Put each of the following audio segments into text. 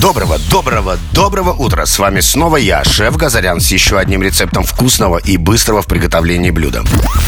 Доброго, доброго, доброго утра! С вами снова я, шеф Газарян, с еще одним рецептом вкусного и быстрого в приготовлении блюда.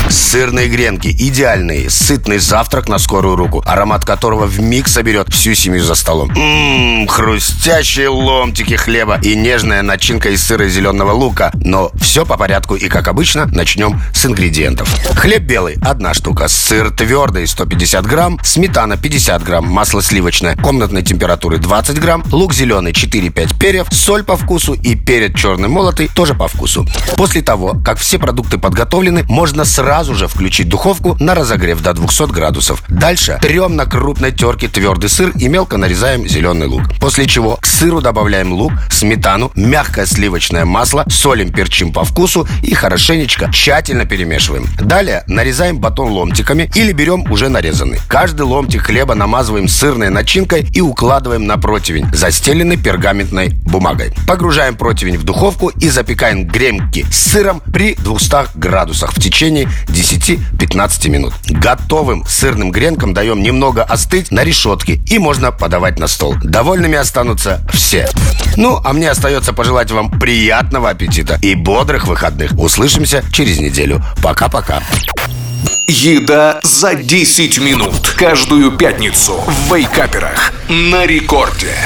Сырные гренки, идеальный, сытный завтрак на скорую руку, аромат которого в миг соберет всю семью за столом. Ммм, хрустящие ломтики хлеба и нежная начинка из сыра и зеленого лука. Но все по порядку и, как обычно, начнем с ингредиентов. Хлеб белый – одна штука, сыр твердый – 150 грамм, сметана – 50 грамм, масло сливочное комнатной температуры 20 грамм, лук зеленый 4-5 перьев, соль по вкусу и перец черный молотый тоже по вкусу. После того, как все продукты подготовлены, можно сразу же включить духовку на разогрев до 200 градусов. Дальше трем на крупной терке твердый сыр и мелко нарезаем зеленый лук. После чего к сыру добавляем лук, сметану, мягкое сливочное масло, солим, перчим по вкусу и хорошенечко тщательно перемешиваем. Далее нарезаем батон ломтиками или берем уже нарезанный. Каждый ломтик хлеба намазываем сырной начинкой и укладываем на противень. Застелены пергаментной бумагой. Погружаем противень в духовку и запекаем гремки с сыром при 200 градусах в течение 10-15 минут. Готовым сырным гренкам даем немного остыть на решетке и можно подавать на стол. Довольными останутся все. Ну, а мне остается пожелать вам приятного аппетита и бодрых выходных. Услышимся через неделю. Пока-пока. Еда за 10 минут. Каждую пятницу в Вейкаперах. На рекорде.